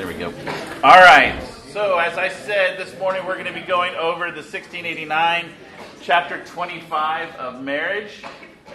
There we go. All right. So, as I said this morning, we're going to be going over the 1689, chapter 25 of marriage.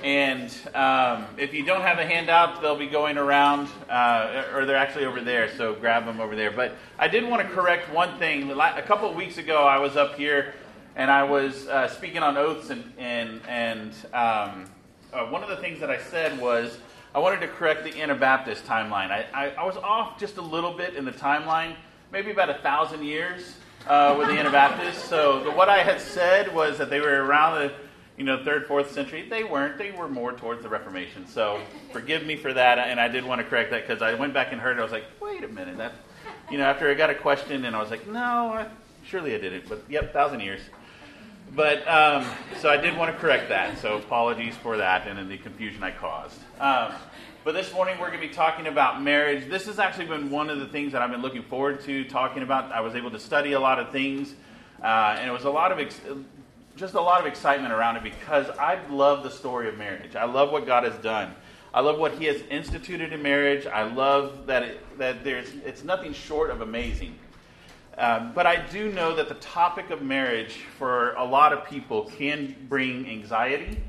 And um, if you don't have a handout, they'll be going around, uh, or they're actually over there, so grab them over there. But I did want to correct one thing. A couple of weeks ago, I was up here and I was uh, speaking on oaths, and, and, and um, uh, one of the things that I said was I wanted to correct the Anabaptist timeline. I, I, I, was off just a little bit in the timeline, maybe about a thousand years uh, with the Anabaptists. So the, what I had said was that they were around the you know third, fourth century. They weren't. They were more towards the Reformation. So forgive me for that. And I did want to correct that because I went back and heard it. I was like, wait a minute. That you know after I got a question and I was like, no, I, surely I didn't. But yep, thousand years. But um, so I did want to correct that. So apologies for that and the confusion I caused. Um, but this morning we're going to be talking about marriage. This has actually been one of the things that I've been looking forward to talking about. I was able to study a lot of things, uh, and it was a lot of ex- just a lot of excitement around it because I love the story of marriage. I love what God has done. I love what He has instituted in marriage. I love that it, that there's it's nothing short of amazing. Um, but I do know that the topic of marriage for a lot of people can bring anxiety.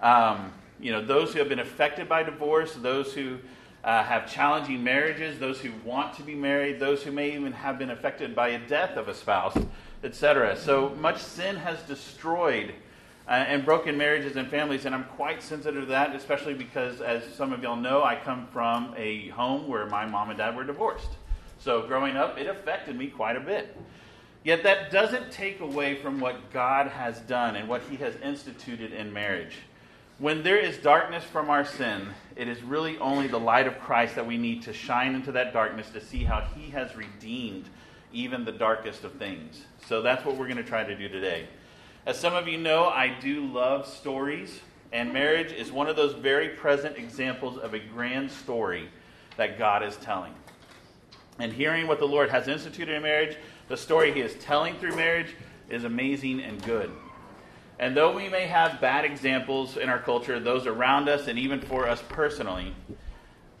Um, you know, those who have been affected by divorce, those who uh, have challenging marriages, those who want to be married, those who may even have been affected by a death of a spouse, etc. So much sin has destroyed uh, and broken marriages and families, and I'm quite sensitive to that, especially because, as some of y'all know, I come from a home where my mom and dad were divorced. So growing up, it affected me quite a bit. Yet that doesn't take away from what God has done and what He has instituted in marriage. When there is darkness from our sin, it is really only the light of Christ that we need to shine into that darkness to see how He has redeemed even the darkest of things. So that's what we're going to try to do today. As some of you know, I do love stories, and marriage is one of those very present examples of a grand story that God is telling and hearing what the Lord has instituted in marriage, the story He is telling through marriage, is amazing and good. And though we may have bad examples in our culture, those around us, and even for us personally,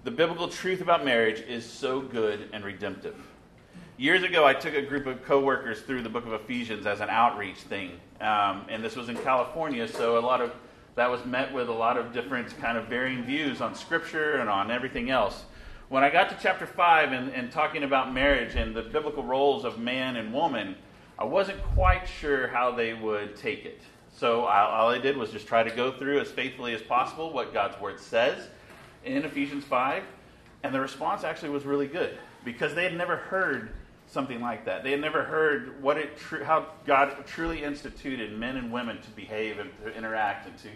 the biblical truth about marriage is so good and redemptive. Years ago, I took a group of coworkers through the book of Ephesians as an outreach thing, um, and this was in California, so a lot of that was met with a lot of different kind of varying views on Scripture and on everything else when I got to chapter 5 and, and talking about marriage and the biblical roles of man and woman, I wasn't quite sure how they would take it. So I, all I did was just try to go through as faithfully as possible what God's word says in Ephesians 5. And the response actually was really good because they had never heard something like that. They had never heard what it tr- how God truly instituted men and women to behave and to interact and to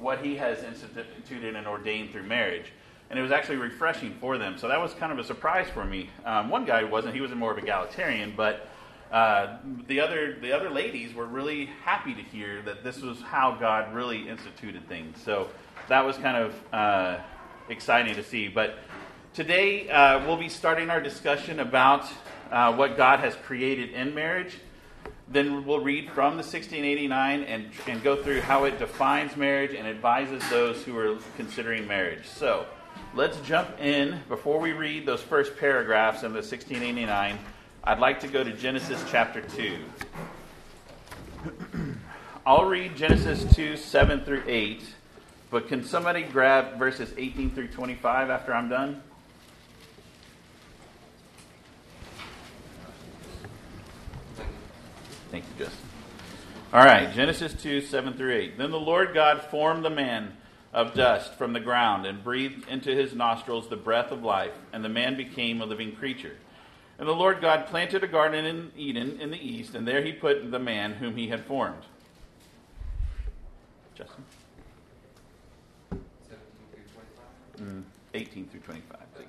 what He has instituted and ordained through marriage and it was actually refreshing for them. So that was kind of a surprise for me. Um, one guy wasn't; he was more of a egalitarian, but uh, the other the other ladies were really happy to hear that this was how God really instituted things. So that was kind of uh, exciting to see. But today uh, we'll be starting our discussion about uh, what God has created in marriage. Then we'll read from the 1689 and, and go through how it defines marriage and advises those who are considering marriage. So, let's jump in. Before we read those first paragraphs in the 1689, I'd like to go to Genesis chapter 2. I'll read Genesis 2, 7 through 8, but can somebody grab verses 18 through 25 after I'm done? Thank you, Justin. All right, Genesis 2, 7 through 8. Then the Lord God formed the man of dust from the ground and breathed into his nostrils the breath of life, and the man became a living creature. And the Lord God planted a garden in Eden in the east, and there he put the man whom he had formed. Justin? 17 through Mm, 18 through 25, please.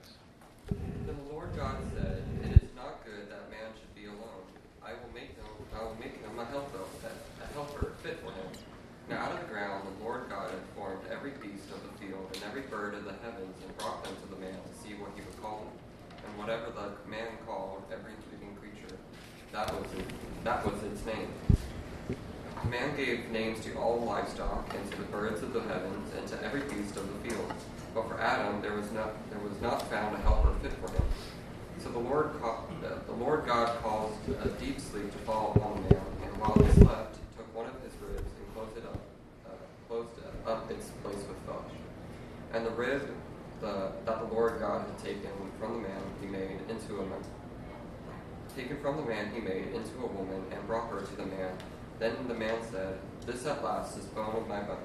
Then the Lord God said, It is not good that man should be alone. I will make him, I will make him a helper, a helper fit for him. Now out of the ground the Lord God had formed every beast of the field and every bird of the heavens and brought them to the man to see what he would call them. And whatever the man called every living creature, that was it, that was its name. The man gave names to all livestock and to the birds of the heavens and to every beast of the field. But for Adam there was not there was not found a helper fit for him. So the Lord called the Lord God caused a deep sleep to fall upon the man, and while he slept, he took one of his ribs and closed it up, uh, closed up its place with flesh. And the rib the, that the Lord God had taken from the man he made into a man, taken from the man he made into a woman, and brought her to the man. Then the man said, This at last is bone of my bone,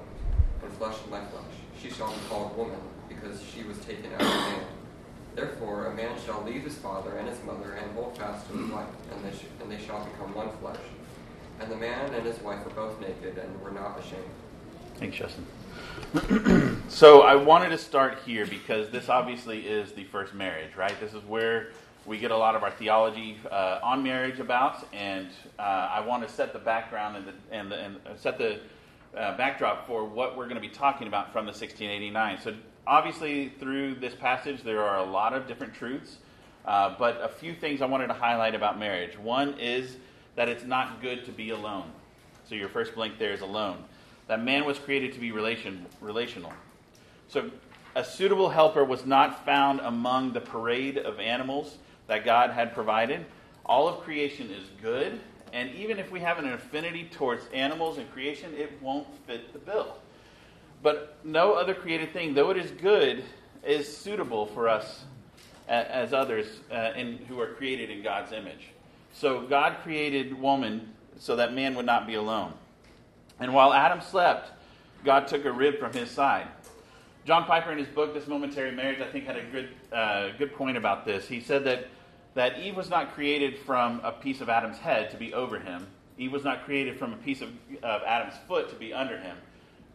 and flesh of my flesh. She shall be called woman, because she was taken out of man. Therefore, a man shall leave his father and his mother and hold fast to his wife, and they, sh- and they shall become one flesh. And the man and his wife were both naked and were not ashamed. Thanks, Justin. so I wanted to start here because this obviously is the first marriage, right? This is where we get a lot of our theology uh, on marriage about, and uh, I want to set the background and, the, and, the, and set the uh, backdrop for what we're going to be talking about from the 1689. So obviously, through this passage, there are a lot of different truths, uh, but a few things I wanted to highlight about marriage. One is that it's not good to be alone. So your first blank there is alone. That man was created to be relation, relational. So a suitable helper was not found among the parade of animals that God had provided. All of creation is good, and even if we have an affinity towards animals and creation, it won't fit the bill. But no other created thing, though it is good, is suitable for us as others uh, in, who are created in God's image. So God created woman so that man would not be alone. And while Adam slept, God took a rib from his side. John Piper, in his book, This Momentary Marriage, I think had a good, uh, good point about this. He said that, that Eve was not created from a piece of Adam's head to be over him, Eve was not created from a piece of, of Adam's foot to be under him,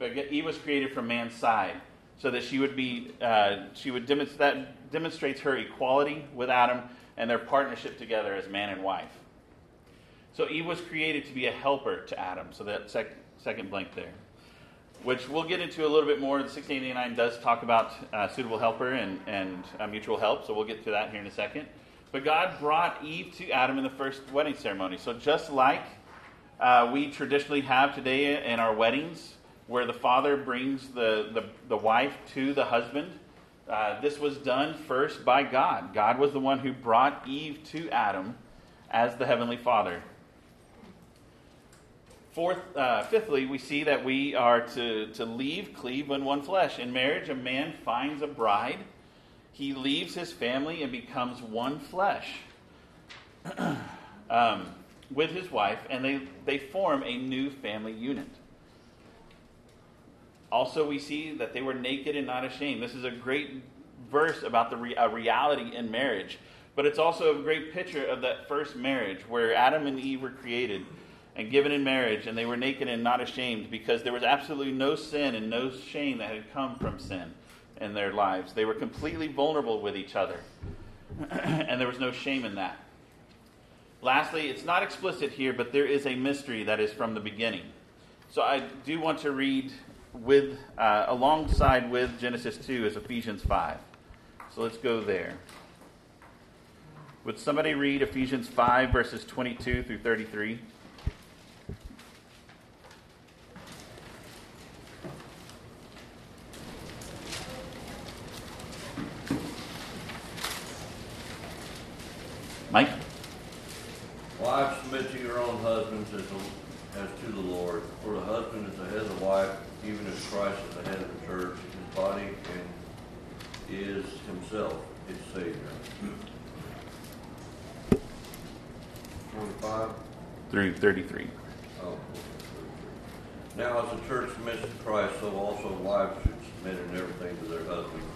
but Eve was created from man's side so that she would be uh, she would demonstrate that demonstrates her equality with Adam and their partnership together as man and wife. So Eve was created to be a helper to Adam. So that second blank there, which we'll get into a little bit more. The 1689 does talk about uh, suitable helper and, and uh, mutual help, so we'll get to that here in a second. But God brought Eve to Adam in the first wedding ceremony. So just like uh, we traditionally have today in our weddings, where the father brings the, the, the wife to the husband, uh, this was done first by God. God was the one who brought Eve to Adam as the heavenly father. Fourth, uh, fifthly, we see that we are to, to leave, cleave in one flesh. In marriage, a man finds a bride, he leaves his family and becomes one flesh um, with his wife, and they, they form a new family unit. Also, we see that they were naked and not ashamed. This is a great verse about the re- reality in marriage, but it's also a great picture of that first marriage where Adam and Eve were created and given in marriage, and they were naked and not ashamed because there was absolutely no sin and no shame that had come from sin in their lives. They were completely vulnerable with each other, and there was no shame in that. Lastly, it's not explicit here, but there is a mystery that is from the beginning. So I do want to read with uh, alongside with Genesis 2 is Ephesians 5. So let's go there. Would somebody read Ephesians 5 verses 22 through 33? Mike? Wives, submit to your own husbands as, as to the Lord. For the husband is the head of the wife, even as Christ is the head of the church, his body, and is himself its Savior. 25? Through 33. Oh. Now, as the church submits to Christ, so also wives should submit in everything to their husbands.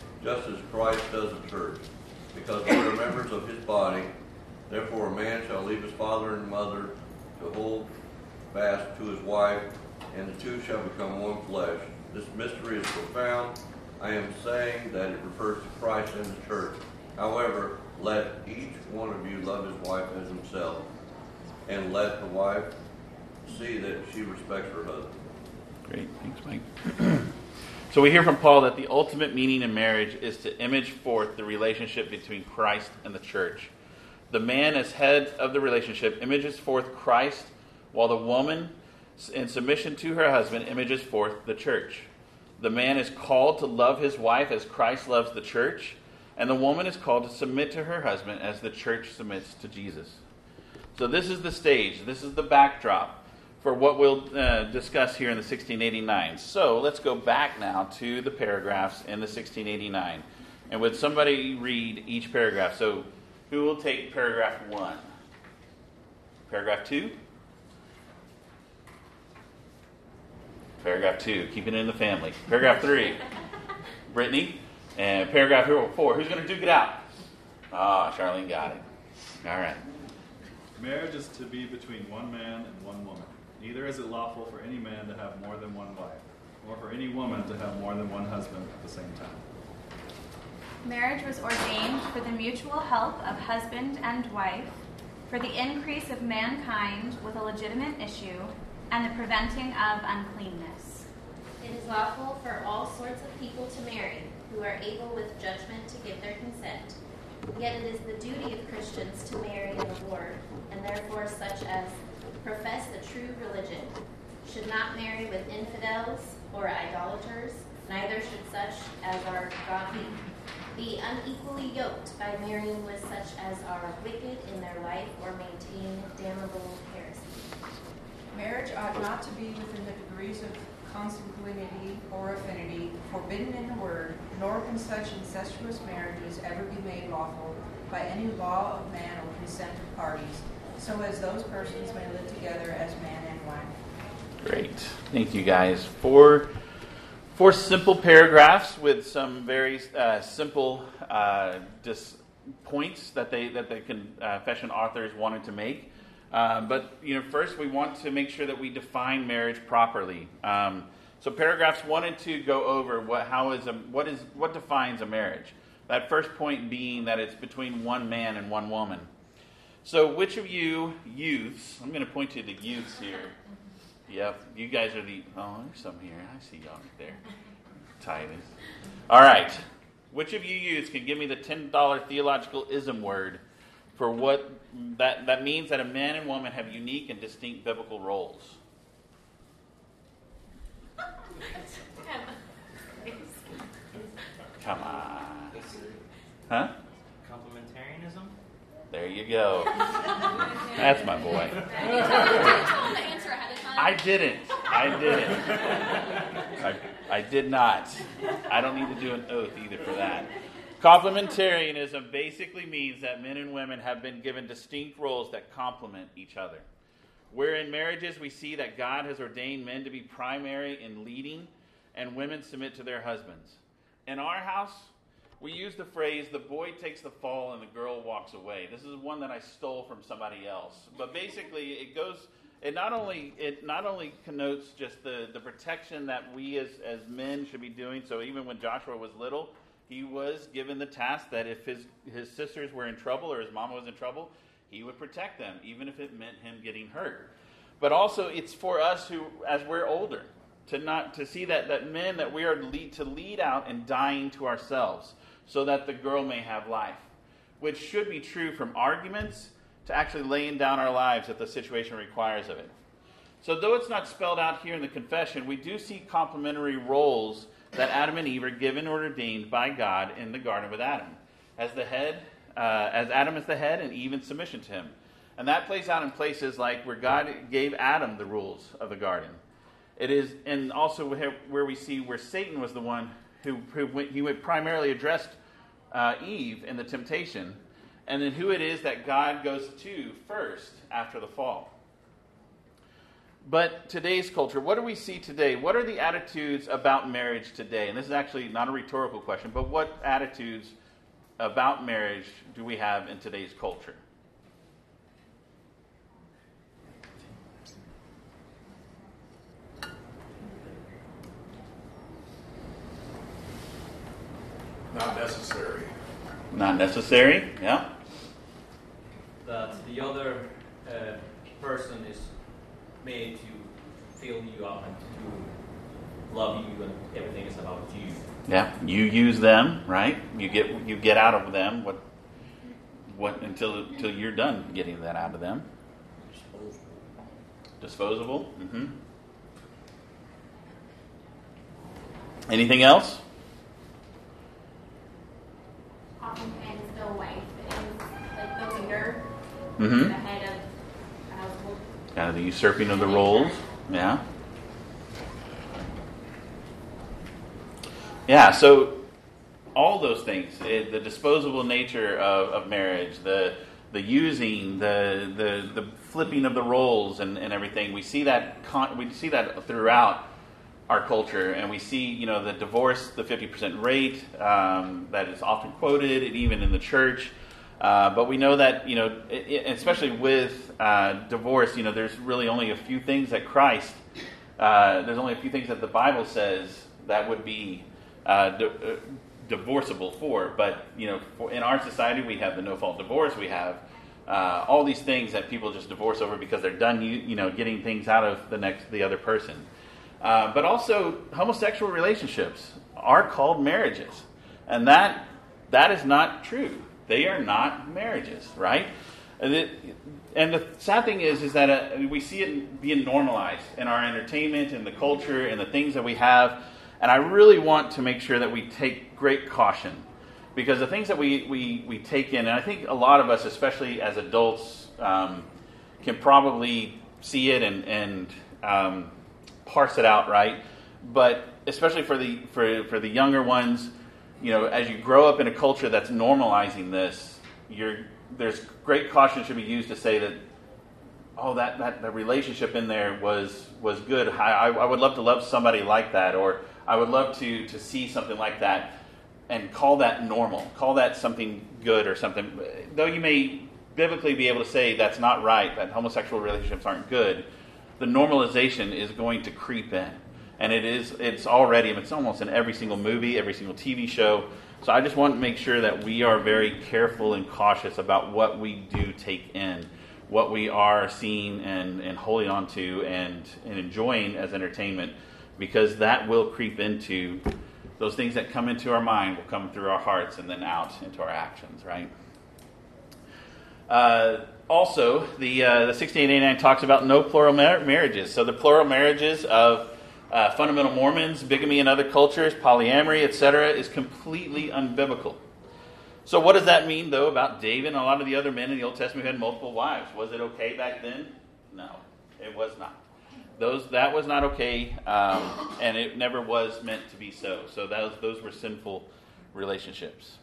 just as Christ does the church, because we are members of his body. Therefore, a man shall leave his father and mother to hold fast to his wife, and the two shall become one flesh. This mystery is profound. I am saying that it refers to Christ and the church. However, let each one of you love his wife as himself, and let the wife see that she respects her husband. Great. Thanks, Mike. so we hear from Paul that the ultimate meaning in marriage is to image forth the relationship between Christ and the church. The man, as head of the relationship, images forth Christ, while the woman, in submission to her husband, images forth the church. The man is called to love his wife as Christ loves the church, and the woman is called to submit to her husband as the church submits to Jesus. So, this is the stage, this is the backdrop for what we'll uh, discuss here in the 1689. So, let's go back now to the paragraphs in the 1689. And would somebody read each paragraph? So, who will take paragraph one? Paragraph two? Paragraph two, keeping it in the family. Paragraph three, Brittany. And paragraph four, who's going to duke it out? Ah, Charlene got it. All right. Marriage is to be between one man and one woman. Neither is it lawful for any man to have more than one wife, or for any woman to have more than one husband at the same time. Marriage was ordained for the mutual help of husband and wife, for the increase of mankind with a legitimate issue, and the preventing of uncleanness. It is lawful for all sorts of people to marry, who are able with judgment to give their consent. Yet it is the duty of Christians to marry in the Lord, and therefore such as profess the true religion should not marry with infidels or idolaters, neither should such as are godly be unequally yoked by marrying with such as are wicked in their life or maintain damnable heresy. Marriage ought not to be within the degrees of consanguinity or affinity forbidden in the word, nor can such incestuous marriages ever be made lawful by any law of man or consent of parties, so as those persons may live together as man and wife. Great. Thank you guys. Four, four simple paragraphs with some very uh, simple uh, dis- points that they that the confession authors wanted to make. Um, but you know, first we want to make sure that we define marriage properly. Um, so paragraphs one and two go over what how is a, what is what defines a marriage. That first point being that it's between one man and one woman. So which of you youths? I'm going to point to the youths here. Yep, you guys are the. Oh, there's some here. I see y'all right there. Titus. All right. Which of you youths can give me the $10 theological ism word for what that, that means that a man and woman have unique and distinct biblical roles. Come on. Huh? There you go. That's my boy. I didn't. I didn't. I, I did not. I don't need to do an oath either for that. Complementarianism basically means that men and women have been given distinct roles that complement each other. Where in marriages we see that God has ordained men to be primary in leading and women submit to their husbands. In our house, we use the phrase the boy takes the fall and the girl walks away. This is one that I stole from somebody else. But basically it goes it not only it not only connotes just the, the protection that we as, as men should be doing, so even when Joshua was little, he was given the task that if his, his sisters were in trouble or his mama was in trouble, he would protect them, even if it meant him getting hurt. But also, it's for us who, as we're older, to not to see that, that men that we are lead, to lead out and dying to ourselves, so that the girl may have life, which should be true from arguments to actually laying down our lives if the situation requires of it. So, though it's not spelled out here in the confession, we do see complementary roles that Adam and Eve are given or ordained by God in the garden with Adam. As the head, uh, as Adam is the head and Eve in submission to him. And that plays out in places like where God gave Adam the rules of the garden. It is, and also where we see where Satan was the one who, who went, he went primarily addressed uh, Eve in the temptation, and then who it is that God goes to first after the fall. But today's culture, what do we see today? What are the attitudes about marriage today? And this is actually not a rhetorical question, but what attitudes about marriage do we have in today's culture? Not necessary. Not necessary. Yeah. That the other uh, person is made to fill you up and to love you, and everything is about you. Yeah. You use them, right? You get you get out of them what what until until you're done getting that out of them. Disposable. Mm-hmm. Anything else? Oftentimes the wife is like the leader, Mm-hmm. the head of the household. Kind of the usurping of the roles. Yeah. Yeah, so all those things, eh, the disposable nature of, of marriage, the the using, the, the the flipping of the roles and, and everything, we see that con- we see that throughout our culture, and we see you know the divorce, the fifty percent rate um, that is often quoted, and even in the church. Uh, but we know that you know, especially with uh, divorce, you know, there's really only a few things that Christ, uh, there's only a few things that the Bible says that would be uh, di- uh, divorceable for. But you know, for, in our society, we have the no-fault divorce. We have all these things that people just divorce over because they're done, you, you know, getting things out of the next the other person. But also, homosexual relationships are called marriages, and that that is not true. They are not marriages, right? And, it, and the sad thing is, is that uh, we see it being normalized in our entertainment and the culture and the things that we have. And I really want to make sure that we take great caution because the things that we, we, we take in, and I think a lot of us, especially as adults, um, can probably see it and, and um, parse it out, right? But especially for the for, for the younger ones, you know, as you grow up in a culture that's normalizing this, there's great caution should be used to say that, oh, that, that, that relationship in there was was good. I, I, I would love to love somebody like that, or I would love to to see something like that, and call that normal, call that something good or something. Though you may biblically be able to say that's not right, that homosexual relationships aren't good, the normalization is going to creep in and it is it's already it's almost in every single movie every single tv show so i just want to make sure that we are very careful and cautious about what we do take in what we are seeing and, and holding on to and, and enjoying as entertainment because that will creep into those things that come into our mind will come through our hearts and then out into our actions right uh, also, the, uh, the 1689 talks about no plural mar- marriages. So the plural marriages of uh, fundamental Mormons, bigamy in other cultures, polyamory, etc., is completely unbiblical. So what does that mean, though, about David and a lot of the other men in the Old Testament who had multiple wives? Was it okay back then? No, it was not. Those that was not okay, um, and it never was meant to be so. So those those were sinful relationships.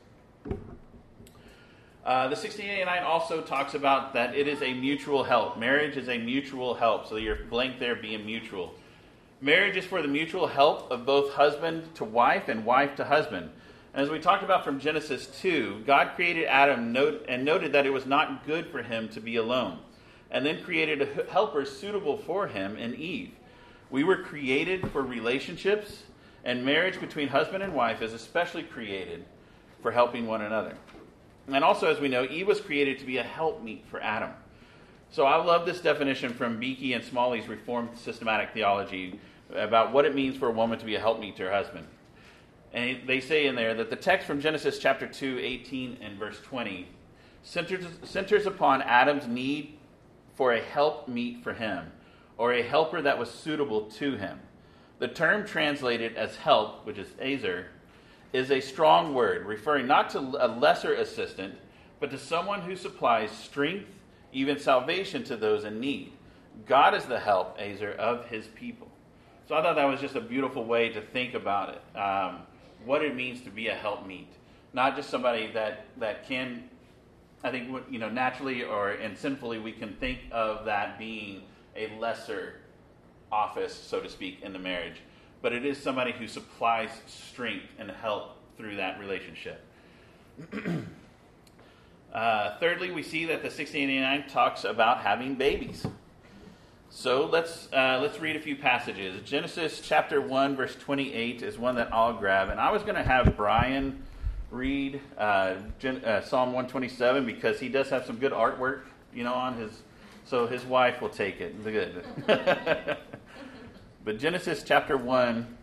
Uh, the 1689 also talks about that it is a mutual help. Marriage is a mutual help. So your blank there being mutual. Marriage is for the mutual help of both husband to wife and wife to husband. And as we talked about from Genesis 2, God created Adam and noted that it was not good for him to be alone, and then created a helper suitable for him in Eve. We were created for relationships, and marriage between husband and wife is especially created for helping one another. And also, as we know, Eve was created to be a helpmeet for Adam. So I love this definition from Beeke and Smalley's Reformed Systematic Theology about what it means for a woman to be a helpmeet to her husband. And they say in there that the text from Genesis chapter 2, 18 and verse 20 centers, centers upon Adam's need for a helpmeet for him, or a helper that was suitable to him. The term translated as help, which is azer, is a strong word referring not to a lesser assistant, but to someone who supplies strength, even salvation to those in need. God is the help, Azer, of his people. So I thought that was just a beautiful way to think about it. Um, what it means to be a helpmeet, not just somebody that that can. I think you know naturally or and sinfully we can think of that being a lesser office, so to speak, in the marriage, but it is somebody who supplies strength and help through that relationship. uh, thirdly, we see that the 1689 talks about having babies. So let's uh, let's read a few passages. Genesis chapter one verse twenty eight is one that I'll grab, and I was going to have Brian read uh, Gen- uh, Psalm 127 because he does have some good artwork, you know, on his. So his wife will take it. Good. but Genesis chapter 1.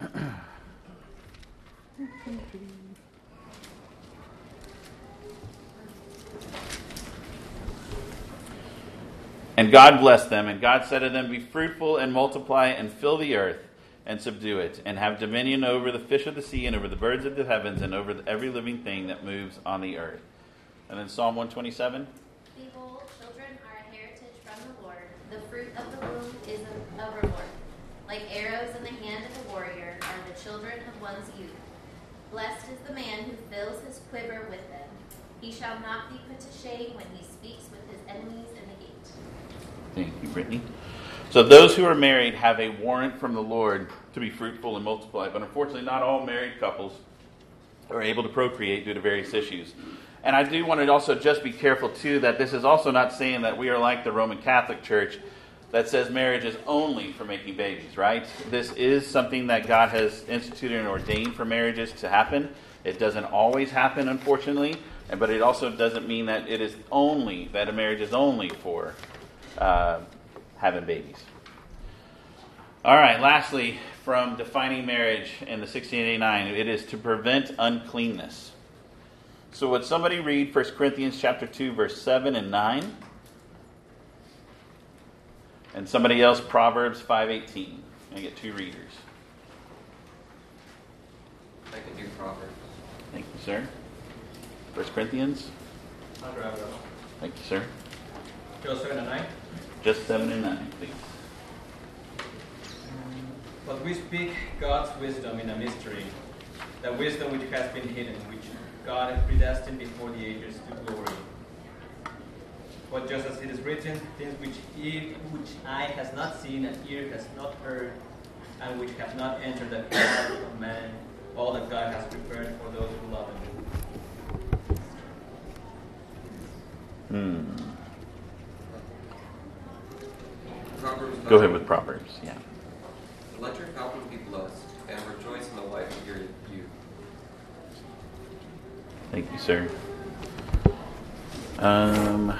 And God blessed them, and God said to them, Be fruitful and multiply and fill the earth and subdue it, and have dominion over the fish of the sea and over the birds of the heavens and over every living thing that moves on the earth. And then Psalm 127. Behold, children are a heritage from the Lord. The fruit of the womb is a reward. Like arrows in the hand of a warrior are the children of one's youth. Blessed is the man who fills his quiver with them. He shall not be put to shame when he speaks with his enemies the gate. Thank you, Brittany. So those who are married have a warrant from the Lord to be fruitful and multiply, but unfortunately, not all married couples are able to procreate due to various issues. And I do want to also just be careful too that this is also not saying that we are like the Roman Catholic Church that says marriage is only for making babies, right? This is something that God has instituted and ordained for marriages to happen. It doesn't always happen, unfortunately, but it also doesn't mean that it is only that a marriage is only for uh, having babies. All right, lastly, from defining marriage in the 1689, it is to prevent uncleanness. So would somebody read 1 Corinthians chapter 2 verse 7 and 9? And somebody else Proverbs 5:18. I get two readers. I can do Proverbs. Thank you, sir. 1 Corinthians. I'll grab it. Thank you, sir. Joe 7 and 9. Just 7 and 9, please. But we speak God's wisdom in a mystery, the wisdom which has been hidden, which God has predestined before the ages to glory. But just as it is written, things which, ear, which eye has not seen and ear has not heard, and which have not entered the heart of man, all that God has prepared for those who love Him. Hmm. Proverbs Go ahead with Proverbs. Yeah. Let your fountain be blessed, and rejoice in the life of your youth. Thank you, sir. Um,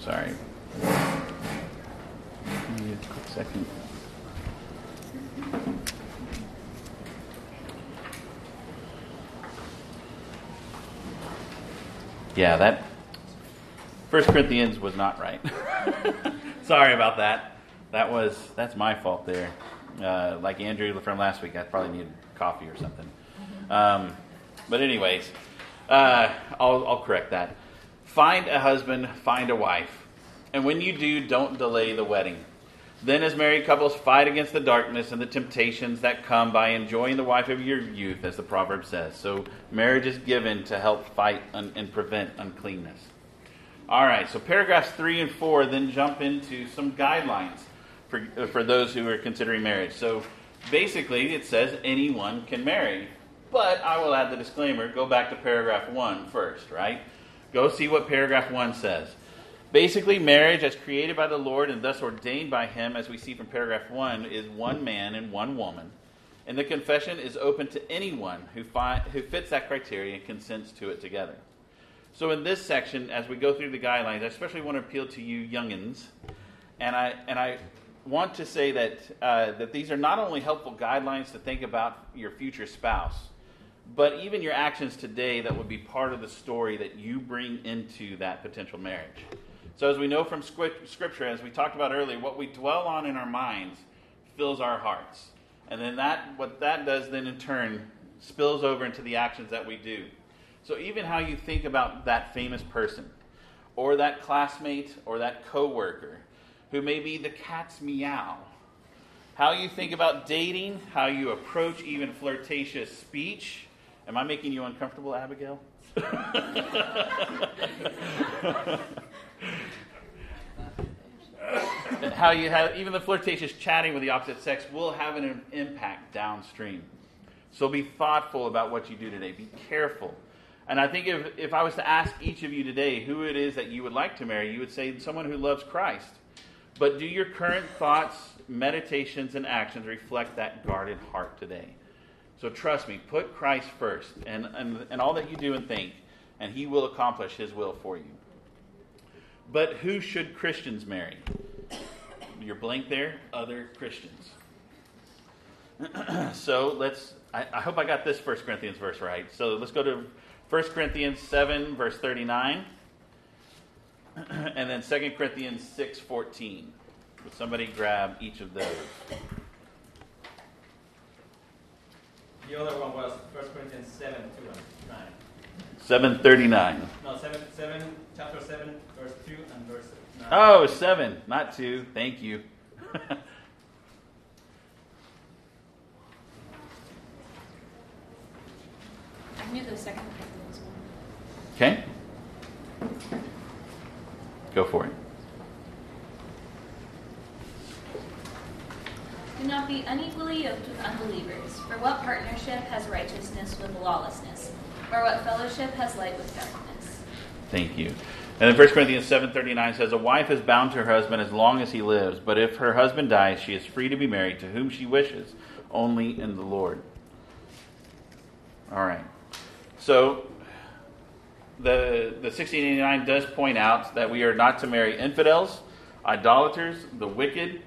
sorry. Give me a quick second. Yeah, that First Corinthians was not right. sorry about that. That was that's my fault there. Uh, like Andrew from last week, I probably needed coffee or something. Um, but anyways, uh, I'll, I'll correct that. Find a husband, find a wife. And when you do, don't delay the wedding. Then, as married couples, fight against the darkness and the temptations that come by enjoying the wife of your youth, as the proverb says. So, marriage is given to help fight un- and prevent uncleanness. All right, so paragraphs three and four then jump into some guidelines for, for those who are considering marriage. So, basically, it says anyone can marry. But I will add the disclaimer go back to paragraph one first, right? Go see what paragraph one says. Basically, marriage, as created by the Lord and thus ordained by Him, as we see from paragraph one, is one man and one woman. And the confession is open to anyone who, fi- who fits that criteria and consents to it together. So, in this section, as we go through the guidelines, I especially want to appeal to you youngins. And I, and I want to say that, uh, that these are not only helpful guidelines to think about your future spouse, but even your actions today that would be part of the story that you bring into that potential marriage. So, as we know from Scripture, as we talked about earlier, what we dwell on in our minds fills our hearts. And then that, what that does then in turn spills over into the actions that we do. So, even how you think about that famous person, or that classmate, or that coworker, who may be the cat's meow, how you think about dating, how you approach even flirtatious speech. Am I making you uncomfortable, Abigail? how you have even the flirtatious chatting with the opposite sex will have an impact downstream. So be thoughtful about what you do today. Be careful. And I think if, if I was to ask each of you today who it is that you would like to marry, you would say someone who loves Christ. But do your current thoughts, meditations, and actions reflect that guarded heart today? So trust me, put Christ first and, and, and all that you do and think, and he will accomplish his will for you. But who should Christians marry? You're blank there, other Christians. so let's, I, I hope I got this 1 Corinthians verse right. So let's go to 1 Corinthians 7, verse 39, and then 2 Corinthians 6:14. Would somebody grab each of those? The other one was 1 Corinthians 7, 2 and 9. 739. No, 7, 7, chapter 7, verse 2 and verse 9. Oh, seven, not two. Thank you. I knew the second Corinthians one. okay. Go for it. Do not be unequally yoked with unbelievers. For what partnership has righteousness with lawlessness? Or what fellowship has light with darkness? Thank you. And then 1 Corinthians 7.39 says, A wife is bound to her husband as long as he lives, but if her husband dies, she is free to be married to whom she wishes, only in the Lord. All right. So the, the 1689 does point out that we are not to marry infidels, idolaters, the wicked,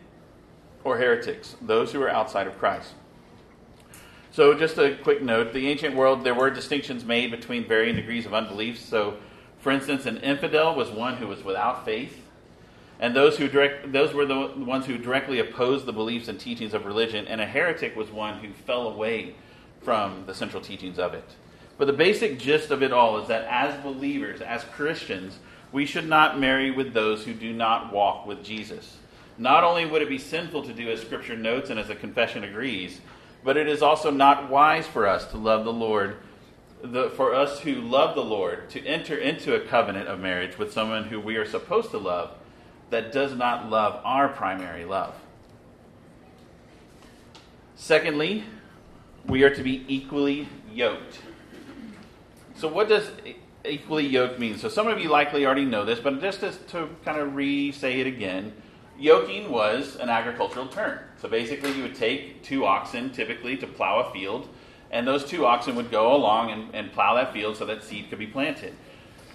or heretics, those who are outside of Christ. So, just a quick note the ancient world, there were distinctions made between varying degrees of unbelief. So, for instance, an infidel was one who was without faith, and those, who direct, those were the ones who directly opposed the beliefs and teachings of religion, and a heretic was one who fell away from the central teachings of it. But the basic gist of it all is that as believers, as Christians, we should not marry with those who do not walk with Jesus. Not only would it be sinful to do as Scripture notes and as the confession agrees, but it is also not wise for us to love the Lord, the, for us who love the Lord, to enter into a covenant of marriage with someone who we are supposed to love that does not love our primary love. Secondly, we are to be equally yoked. So, what does equally yoked mean? So, some of you likely already know this, but just to, to kind of re say it again, yoking was an agricultural term. So, basically, you would take two oxen typically to plow a field, and those two oxen would go along and, and plow that field so that seed could be planted.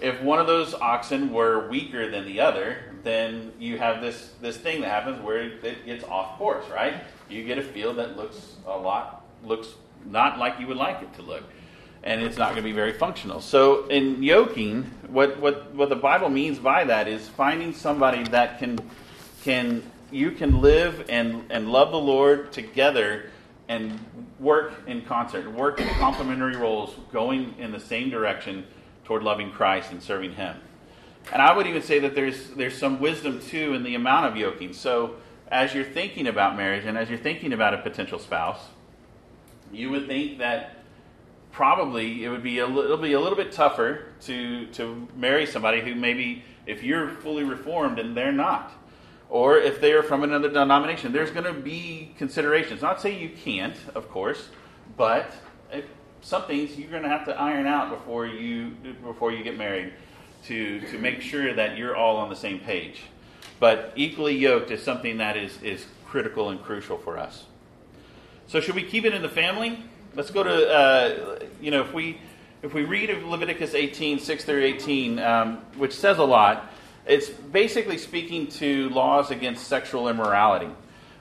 If one of those oxen were weaker than the other, then you have this, this thing that happens where it gets off course, right? You get a field that looks a lot, looks not like you would like it to look and it's not going to be very functional. So in yoking, what, what, what the Bible means by that is finding somebody that can can you can live and, and love the Lord together and work in concert, work in complementary roles, going in the same direction toward loving Christ and serving Him. And I would even say that there's there's some wisdom too in the amount of yoking. So as you're thinking about marriage and as you're thinking about a potential spouse, you would think that probably it would be a little be a little bit tougher to to marry somebody who maybe if you're fully reformed and they're not or if they are from another denomination there's going to be considerations. Not say you can't of course but some things you're going to have to iron out before you before you get married to to make sure that you're all on the same page. But equally yoked is something that is is critical and crucial for us. So should we keep it in the family Let's go to, uh, you know, if we if we read Leviticus 18, 6 through 18, um, which says a lot, it's basically speaking to laws against sexual immorality.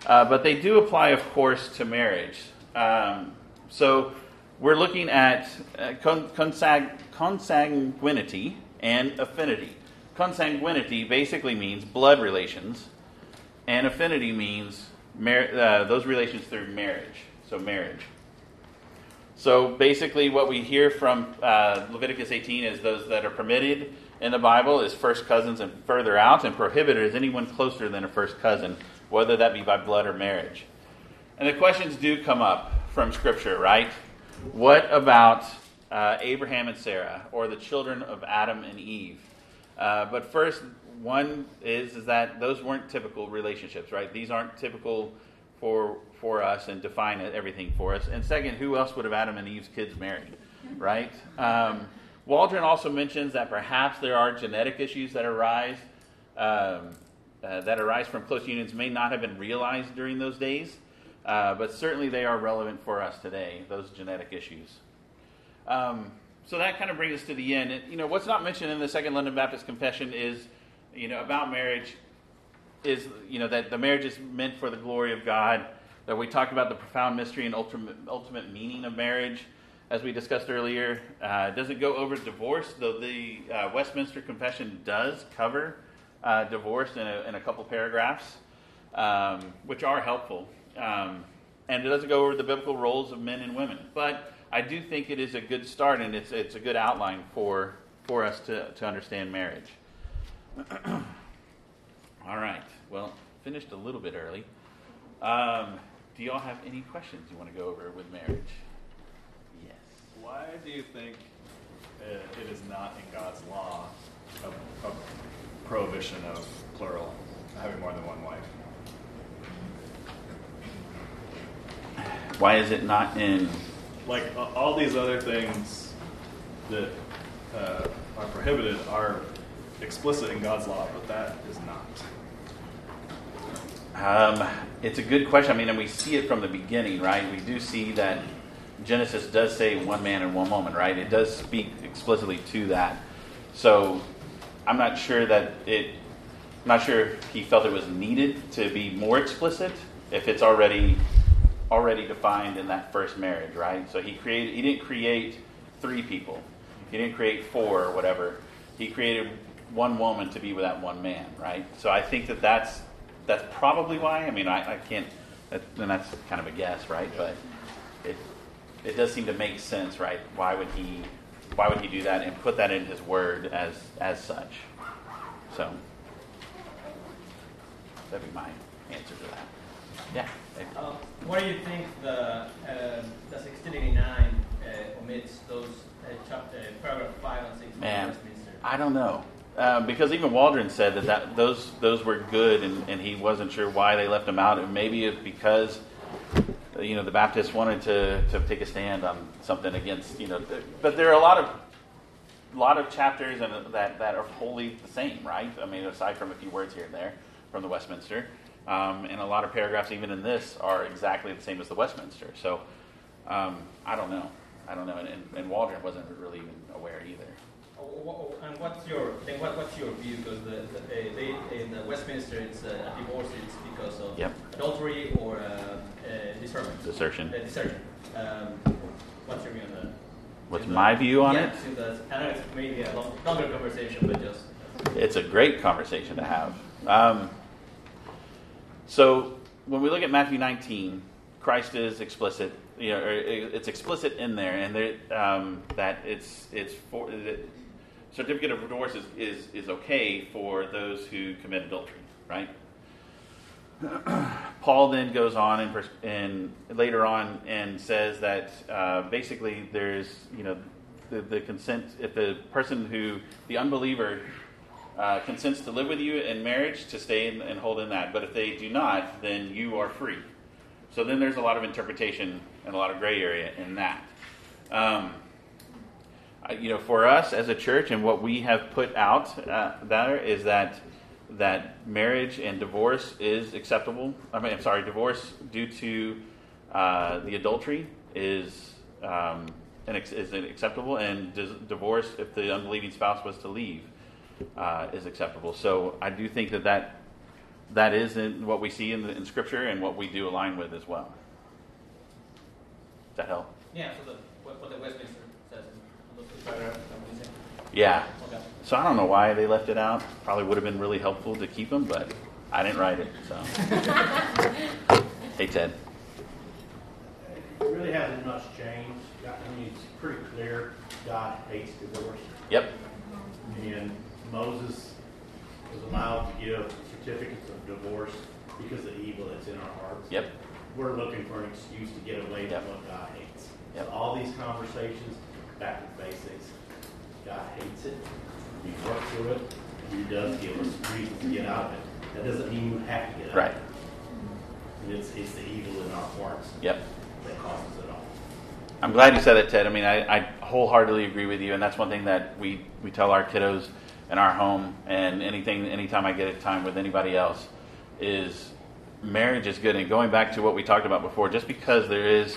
Uh, but they do apply, of course, to marriage. Um, so we're looking at uh, consang- consanguinity and affinity. Consanguinity basically means blood relations, and affinity means mar- uh, those relations through marriage. So marriage. So basically, what we hear from uh, Leviticus 18 is those that are permitted in the Bible is first cousins and further out, and prohibited is anyone closer than a first cousin, whether that be by blood or marriage. And the questions do come up from Scripture, right? What about uh, Abraham and Sarah, or the children of Adam and Eve? Uh, but first, one is, is that those weren't typical relationships, right? These aren't typical for for us and define everything for us. And second, who else would have Adam and Eve's kids married, right? Um, Waldron also mentions that perhaps there are genetic issues that arise um, uh, that arise from close unions may not have been realized during those days. Uh, but certainly they are relevant for us today, those genetic issues. Um, so that kind of brings us to the end. You know, what's not mentioned in the Second London Baptist Confession is, you know, about marriage is, you know, that the marriage is meant for the glory of God, that we talked about the profound mystery and ultimate, ultimate meaning of marriage, as we discussed earlier. Uh, it doesn't go over divorce, though the uh, Westminster Confession does cover uh, divorce in a, in a couple paragraphs, um, which are helpful. Um, and it doesn't go over the biblical roles of men and women. But I do think it is a good start and it's, it's a good outline for, for us to, to understand marriage. All right. Well, finished a little bit early. Um, do y'all have any questions you want to go over with marriage? Yes. Why do you think uh, it is not in God's law a, a prohibition of plural, having more than one wife? Why is it not in? Like uh, all these other things that uh, are prohibited are explicit in God's law, but that is not. Um, it's a good question. I mean, and we see it from the beginning, right? We do see that Genesis does say one man and one woman, right? It does speak explicitly to that. So I'm not sure that it. I'm not sure he felt it was needed to be more explicit if it's already already defined in that first marriage, right? So he created. He didn't create three people. He didn't create four or whatever. He created one woman to be with that one man, right? So I think that that's that's probably why. I mean, I, I can't. That, and that's kind of a guess, right? But it it does seem to make sense, right? Why would he why would he do that and put that in his word as as such? So that'd be my answer to that. Yeah. Uh, why do you think the uh, the 1689 uh, omits those uh, chapter, paragraph five and six? Man, I don't know. Um, because even Waldron said that, that those those were good, and, and he wasn't sure why they left them out. And maybe because you know the Baptists wanted to, to take a stand on something against you know. The, but there are a lot of lot of chapters and that that are wholly the same, right? I mean, aside from a few words here and there from the Westminster, um, and a lot of paragraphs even in this are exactly the same as the Westminster. So um, I don't know. I don't know, and, and Waldron wasn't really even aware either. And what's your then what, what's your view? Because the, the, uh, they, in the Westminster, it's uh, a divorce. It's because of Yep. adultery or uh, uh. Desertion. Uh, desertion. Um, what's your view on that? What's the- my view on yeah, it? The, I know it's maybe a long, longer conversation, but just It's a great conversation to have. Um, so when we look at Matthew 19, Christ is explicit. You know, it's explicit in there, and there, um, that it's it's for certificate of divorce is, is is okay for those who commit adultery, right? Paul then goes on and, pers- and later on and says that uh, basically there's you know the, the consent if the person who the unbeliever uh, consents to live with you in marriage to stay in, and hold in that, but if they do not, then you are free. So then there's a lot of interpretation and a lot of gray area in that. Um, you know, for us as a church and what we have put out uh, there is that that marriage and divorce is acceptable. I mean, I'm sorry, divorce due to uh, the adultery is um, an, is an acceptable, and divorce if the unbelieving spouse was to leave uh, is acceptable. So I do think that that that is in what we see in, the, in Scripture and what we do align with as well. Does that help? yeah. So the what, what the Westminster Yeah. Okay. So I don't know why they left it out. Probably would have been really helpful to keep them, but I didn't write it. So, hey Ted. It really hasn't much changed. I mean, it's pretty clear God hates divorce. Yep. And Moses was allowed to give certificates of divorce because of the evil that's in our hearts. Yep. We're looking for an excuse to get away Yep. from what God hates. Yep. So all these conversations, back to basics. God hates it. We work through it. He does give us reasons to get out of it. That doesn't mean you have to get out Right. of it. It's, it's the evil in our hearts Yep. that causes it all. I'm glad you said that, Ted. I mean, I, I wholeheartedly agree with you, and that's one thing that we, we tell our kiddos in our home, and anything, anytime I get a time with anybody else, is marriage is good. And going back to what we talked about before, just because there is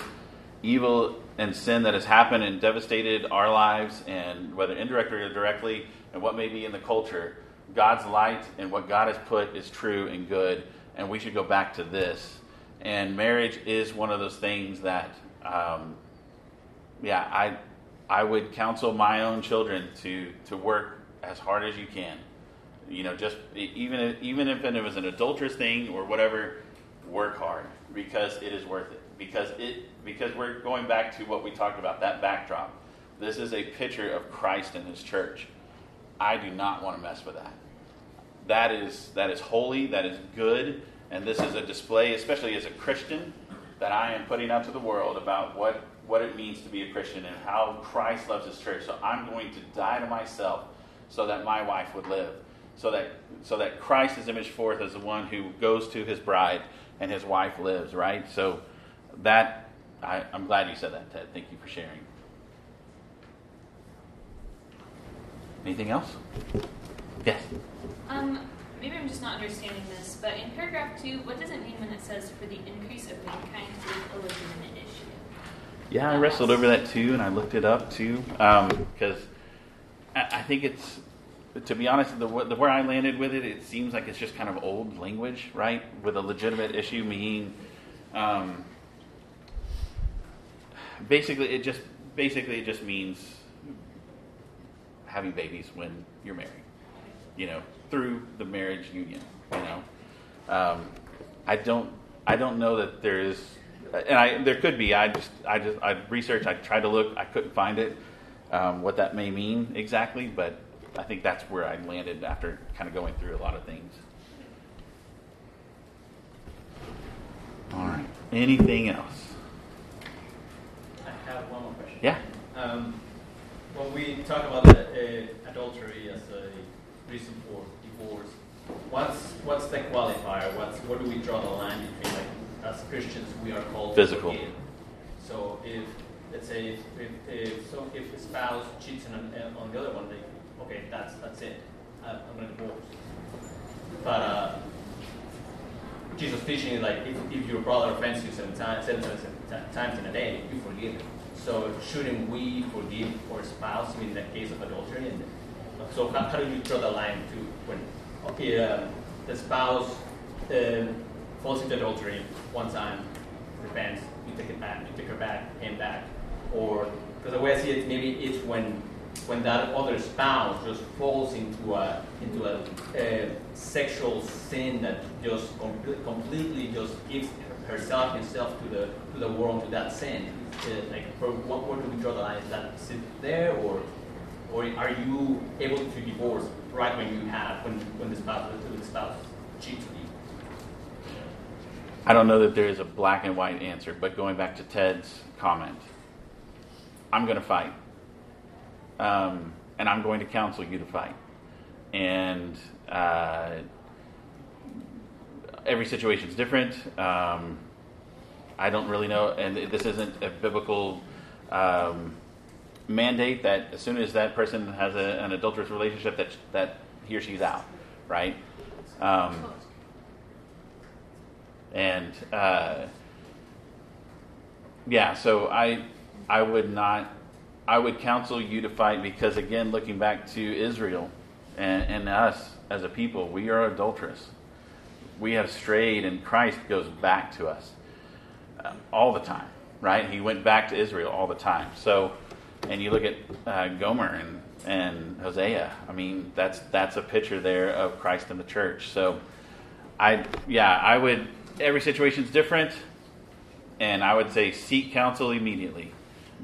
evil and sin that has happened and devastated our lives, and whether indirectly or directly, and what may be in the culture, God's light and what God has put is true and good, and we should go back to this. And marriage is one of those things that, um, yeah, I, I would counsel my own children to to work as hard as you can. You know, just even if, even if it was an adulterous thing or whatever, work hard because it is worth it. Because it because we're going back to what we talked about that backdrop. This is a picture of Christ and His church. I do not want to mess with that. That is that is holy. That is good. And this is a display, especially as a Christian, that I am putting out to the world about what what it means to be a Christian and how Christ loves His church. So I'm going to die to myself so that my wife would live so that so that Christ is imaged forth as the one who goes to his bride and his wife lives, right? So that I, I'm glad you said that, Ted. Thank you for sharing. Anything else? Yes. Um, maybe I'm just not understanding this, but in paragraph two, what does it mean when it says for the increase of mankind with a legitimate issue? Yeah, I wrestled over that too, and I looked it up too, because um, I, I think it's to be honest, the, the, where I landed with it, it seems like it's just kind of old language, right? With a legitimate issue, meaning um, basically it just basically it just means having babies when you're married, you know, through the marriage union. You know, um, I don't I don't know that there is, and I there could be. I just I just I researched. I tried to look. I couldn't find it. Um, what that may mean exactly, but I think that's where I landed after kind of going through a lot of things. All right. Anything else? I have one more question. Yeah. Um, when we talk about the, uh, adultery as a reason for divorce, what's what's the qualifier? What's where do we draw the line between like as Christians we are called physical? To so if let's say if, if, if so if the spouse cheats on, on the other one, they okay, that's that's it. I, am going to divorce. But uh, Jesus' teaching is like, if, if your brother offends you seven times, seven, seven times in a day, you forgive him. So shouldn't we forgive our spouse in the case of adultery? And so how, how do you draw the line to when okay, uh, the spouse uh, falls into adultery one time, repents, you take it back, you take her back, him back, or because the way I see it, maybe it's when when that other spouse just falls into a into a, a sexual sin that just com- completely just gives herself himself to the to the world to that sin. Uh, like, for what where do we draw the line? Is that sit there, or or are you able to divorce right when you have when when the spouse the spouse cheats on you? I don't know that there is a black and white answer, but going back to Ted's comment, I'm going to fight um, and I'm going to counsel you to fight. And uh, every situation is different. Um, I don't really know, and this isn't a biblical um, mandate that as soon as that person has a, an adulterous relationship, that that he or she's out, right? Um, and uh, yeah, so I I would not I would counsel you to fight because, again, looking back to Israel and, and us as a people, we are adulterous. We have strayed, and Christ goes back to us uh, all the time, right? He went back to Israel all the time. So, and you look at uh, Gomer and, and Hosea. I mean, that's that's a picture there of Christ and the church. So, I yeah, I would. Every situation is different, and I would say seek counsel immediately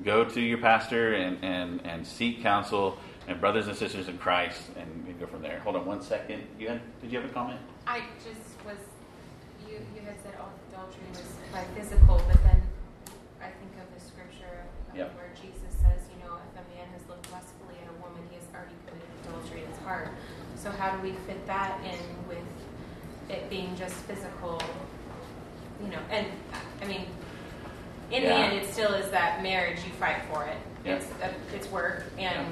go to your pastor and, and, and seek counsel and brothers and sisters in Christ and, and go from there. Hold on one second. You had, did you have a comment? I just was, you, you had said all adultery was by physical, but then I think of the scripture where Jesus says, you know, if a man has looked lustfully at a woman, he has already committed adultery in his heart. So how do we fit that in with it being just physical? You know, and I mean, in yeah. the end, it still is that marriage. You fight for it. Yeah. It's a, it's work, and.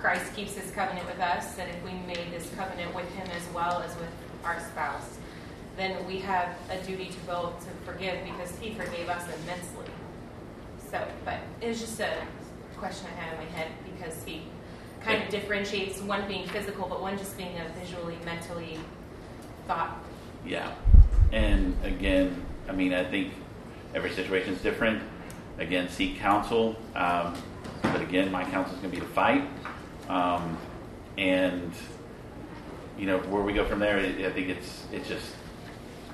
Christ keeps His covenant with us. And if we made this covenant with Him as well as with our spouse, then we have a duty to able to forgive because He forgave us immensely. So, but it was just a question I had in my head because He kind of differentiates one being physical, but one just being a visually, mentally thought. Yeah. And again, I mean, I think every situation is different. Again, seek counsel. Um, but again, my counsel is going to be to fight. Um, and you know where we go from there. I think it's it's just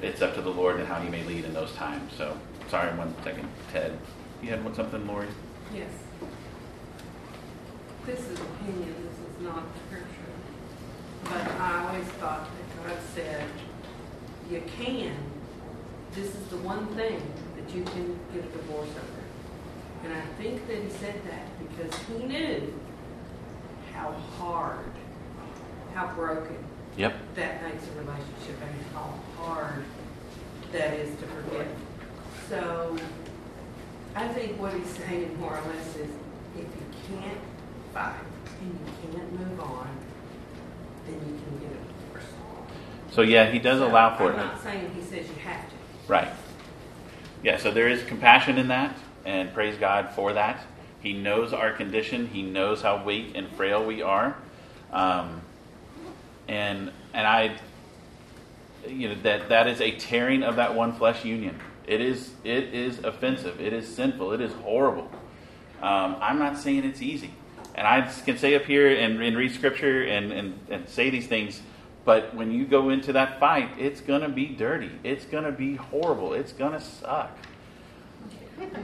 it's up to the Lord and how He may lead in those times. So sorry, one second, Ted. You had something, Lori? Yes. This is opinion, this is not scripture. But I always thought that God said, you can. This is the one thing that you can get a divorce over. And I think that he said that because he knew how hard, how broken Yep. that makes a relationship and how hard that is to forgive. So I think what he's saying more or less is if you can't fight and you can't move on, then you can get a divorce. So yeah, He does So allow for I'm it. not saying he says you have to. Right. Yeah, so there is compassion in that, and praise God for that. He knows our condition. He knows how weak and frail we are, um, and and I, you know, that that is a tearing of that one flesh union. It is it is offensive. It is sinful. It is horrible. Um, I'm not saying it's easy, and I can say up here and, and read scripture and, and, and say these things. But when you go into that fight, it's to be dirty. It's to be horrible. It's to suck.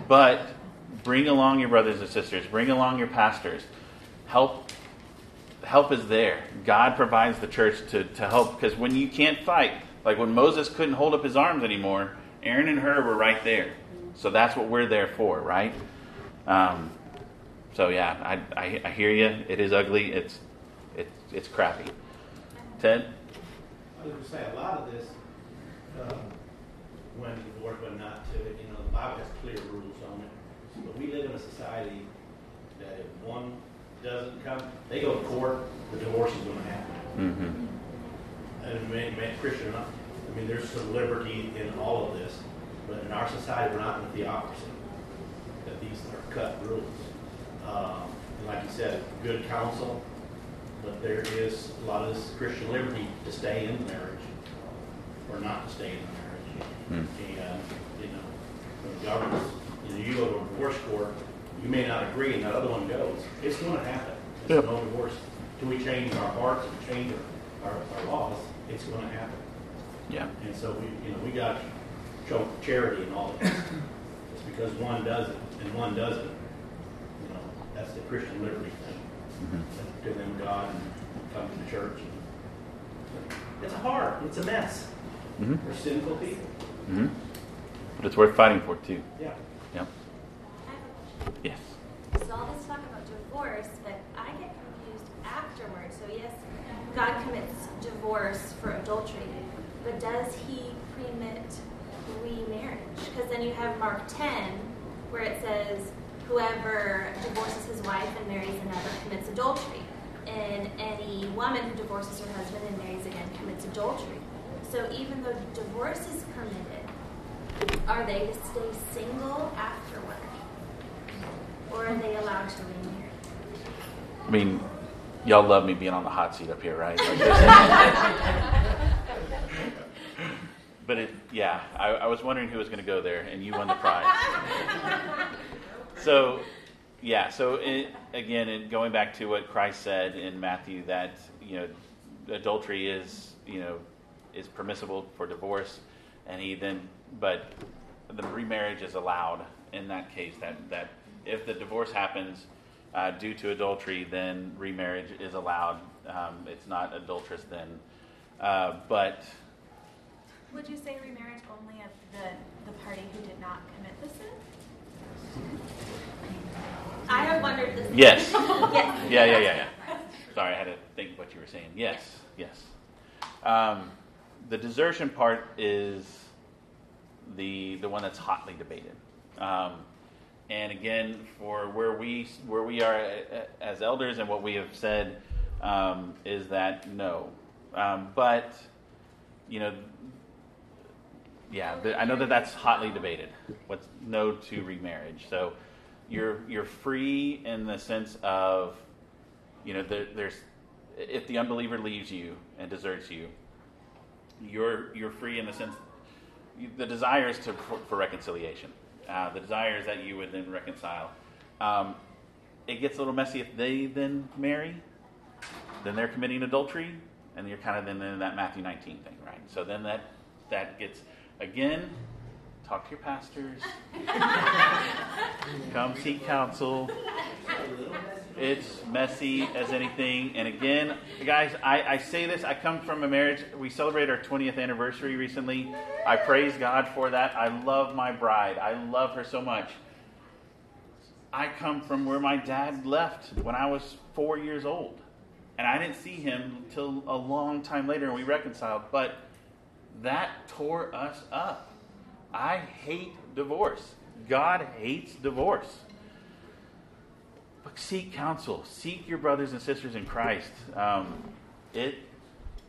But bring along your brothers and sisters. Bring along your pastors. Help. Help is there. God provides the church to, to help. Because when you can't fight, like when Moses couldn't hold up his arms anymore, Aaron and Hur were right there. So that's what we're there for, right? Um, so yeah, I, I, I hear you. It is ugly. It's it's it's crappy. Ted. I was going to say, a lot of this, um, when divorce, when not to, you know, the Bible has clear rules on it. But we live in a society that if one doesn't come, they go to court, the divorce is going to happen. Mm-hmm. And man, man, Christian, or not, I mean, there's some liberty in all of this, but in our society, we're not in a theocracy. That these are cut rules. Um, and like you said, good counsel, but there is a lot of this Christian liberty to stay in the marriage or not to stay in the marriage. And, you know, when governments, you know, you go to a divorce court, you may not agree and that other one goes. It's going to happen. It's Yep. no divorce. Do we change our hearts and change our, our, our laws, it's going to happen. Yeah. And so we, you know, we got to show charity in all of this. It's because one does it and one doesn't, you know, that's the Christian liberty thing. Mm-hmm. Give them God and come to the church. It's hard. It's a mess. Mm-hmm. We're sinful people. Mm-hmm. But it's worth fighting for too. Yeah. Yep. Yes. So all this talk about divorce, but I get confused afterwards. So yes, God commits divorce for adultery, but does He permit remarriage? Because then you have Mark 10, where it says, "Whoever divorces his wife and marries another commits adultery." And any woman who divorces her husband and marries again commits adultery. So even though divorce is permitted, are they to stay single afterward? Or are they allowed to remarry? I mean, y'all love me being on the hot seat up here, right? But it, yeah, I, I was wondering who was going to go there, and you won the prize. so, yeah, so it, again, and going back to what Christ said in Matthew, that you know, adultery is you know is permissible for divorce, and he then, but the remarriage is allowed in that case. That that if the divorce happens uh, due to adultery, then remarriage is allowed. Um, it's not adulterous then, uh, but Would you say remarriage only of the, the party who did not commit the sin? I have wondered this. yes, yes. yeah, yeah, yeah, yeah. Sorry, I had to think what you were saying. Yes, yes. Um, the desertion part is the the one that's hotly debated. Um, and again, for where we where we are uh, as elders and what we have said um, is that no, um, but you know, yeah, the, I know that that's hotly debated. What's no to remarriage? So you're you're free in the sense of, you know, there, there's if the unbeliever leaves you and deserts you, you're you're free in the sense the desire is to for, for reconciliation. Uh, the desires that you would then reconcile. Um, it gets a little messy if they then marry, then they're committing adultery, and you're kind of then in that Matthew 19 thing, right? So then that that gets again. Talk to your pastors. Come seek counsel. It's messy as anything. And again, guys, I, I say this. I come from a marriage. We celebrated our 20th anniversary recently. I praise God for that. I love my bride. I love her so much. I come from where my dad left when I was four years old. And I didn't see him till a long time later and we reconciled. But that tore us up. I hate divorce. God hates divorce. But seek counsel. Seek your brothers and sisters in Christ. Um, it,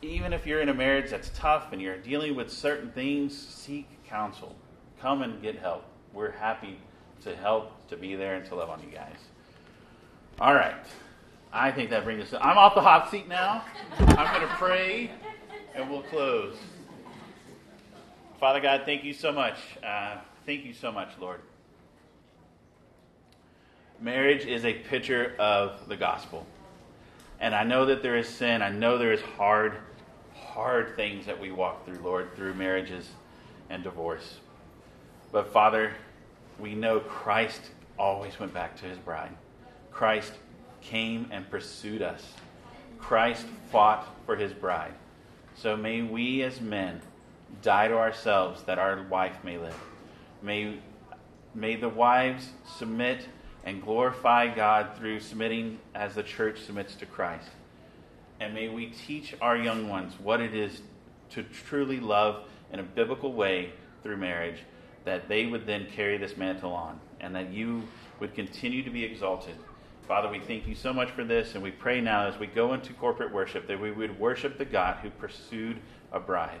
even if you're in a marriage that's tough and you're dealing with certain things, seek counsel. Come and get help. We're happy to help, to be there, and to love on you guys. All right. I think that brings us. I'm off the hot seat now. I'm going to pray, and we'll close. Father God, thank you so much. Uh, thank you so much, Lord. Marriage is a picture of the gospel. And I know that there is sin. I know there is hard, hard things that we walk through, Lord, through marriages and divorce. But Father, we know Christ always went back to his bride. Christ came and pursued us. Christ fought for his bride. So may we as men die to ourselves that our wife may live. May, may the wives submit and glorify God through submitting as the church submits to Christ. And may we teach our young ones what it is to truly love in a biblical way through marriage, that they would then carry this mantle on, and that you would continue to be exalted. Father, we thank you so much for this, and we pray now as we go into corporate worship that we would worship the God who pursued a bride.